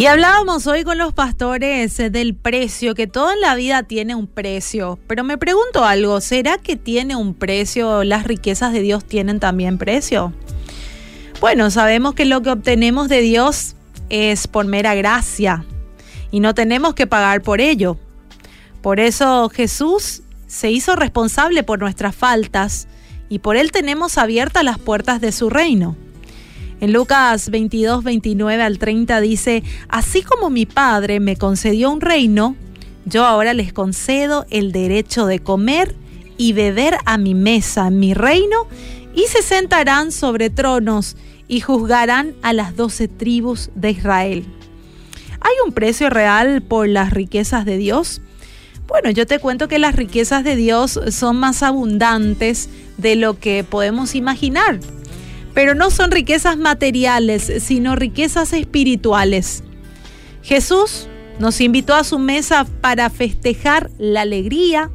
Y hablábamos hoy con los pastores eh, del precio, que todo en la vida tiene un precio. Pero me pregunto algo, ¿será que tiene un precio? ¿Las riquezas de Dios tienen también precio? Bueno, sabemos que lo que obtenemos de Dios es por mera gracia y no tenemos que pagar por ello. Por eso Jesús se hizo responsable por nuestras faltas y por él tenemos abiertas las puertas de su reino. En Lucas 22, 29 al 30 dice, así como mi Padre me concedió un reino, yo ahora les concedo el derecho de comer y beber a mi mesa en mi reino, y se sentarán sobre tronos y juzgarán a las doce tribus de Israel. ¿Hay un precio real por las riquezas de Dios? Bueno, yo te cuento que las riquezas de Dios son más abundantes de lo que podemos imaginar pero no son riquezas materiales, sino riquezas espirituales. Jesús nos invitó a su mesa para festejar la alegría,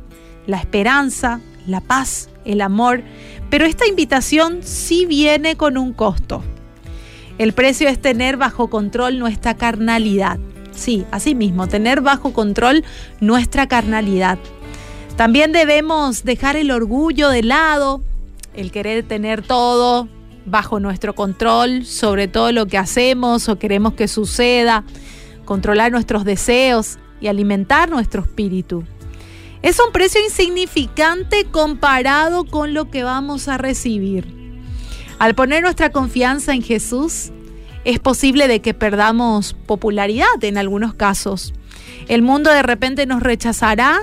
la esperanza, la paz, el amor, pero esta invitación sí viene con un costo. El precio es tener bajo control nuestra carnalidad. Sí, así mismo, tener bajo control nuestra carnalidad. También debemos dejar el orgullo de lado, el querer tener todo, bajo nuestro control sobre todo lo que hacemos o queremos que suceda, controlar nuestros deseos y alimentar nuestro espíritu. Es un precio insignificante comparado con lo que vamos a recibir. Al poner nuestra confianza en Jesús, es posible de que perdamos popularidad en algunos casos. El mundo de repente nos rechazará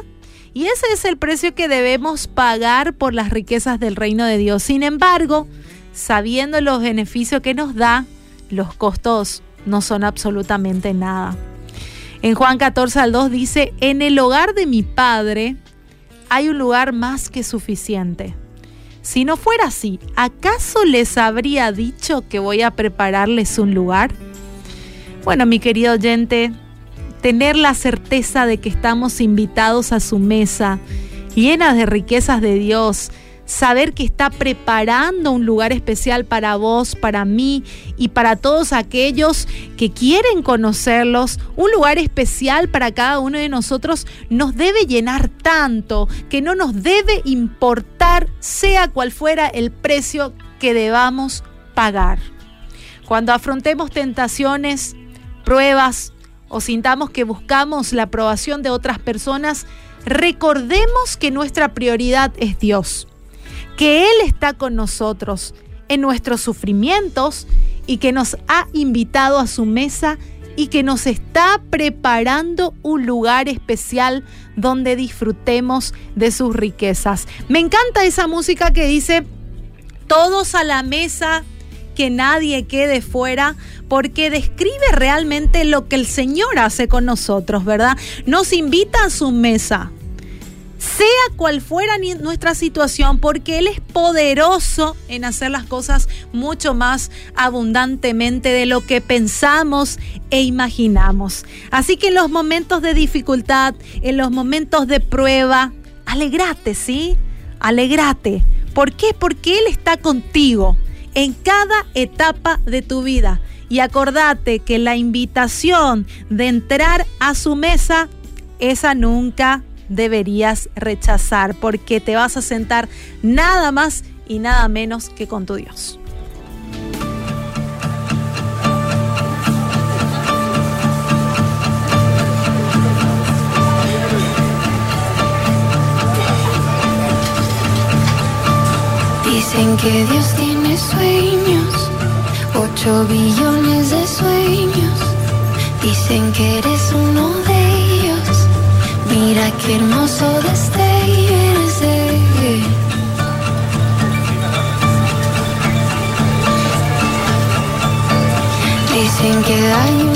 y ese es el precio que debemos pagar por las riquezas del reino de Dios. Sin embargo, sabiendo los beneficios que nos da, los costos no son absolutamente nada. En Juan 14 al 2 dice, en el hogar de mi Padre hay un lugar más que suficiente. Si no fuera así, ¿acaso les habría dicho que voy a prepararles un lugar? Bueno, mi querido oyente, tener la certeza de que estamos invitados a su mesa, llena de riquezas de Dios, saber que está preparando un lugar especial para vos, para mí y para todos aquellos que quieren conocerlos, un lugar especial para cada uno de nosotros, nos debe llenar tanto que no nos debe importar sea cual fuera el precio que debamos pagar. Cuando afrontemos tentaciones, pruebas o sintamos que buscamos la aprobación de otras personas, recordemos que nuestra prioridad es Dios que Él está con nosotros en nuestros sufrimientos y que nos ha invitado a su mesa y que nos está preparando un lugar especial donde disfrutemos de sus riquezas. Me encanta esa música que dice, todos a la mesa, que nadie quede fuera, porque describe realmente lo que el Señor hace con nosotros, ¿verdad? Nos invita a su mesa sea cual fuera nuestra situación, porque Él es poderoso en hacer las cosas mucho más abundantemente de lo que pensamos e imaginamos. Así que en los momentos de dificultad, en los momentos de prueba, alegrate, ¿sí? Alegrate. ¿Por qué? Porque Él está contigo en cada etapa de tu vida. Y acordate que la invitación de entrar a su mesa, esa nunca deberías rechazar porque te vas a sentar nada más y nada menos que con tu Dios. Dicen que Dios tiene sueños, ocho billones de sueños. Qué hermoso destello eres de Dicen que hay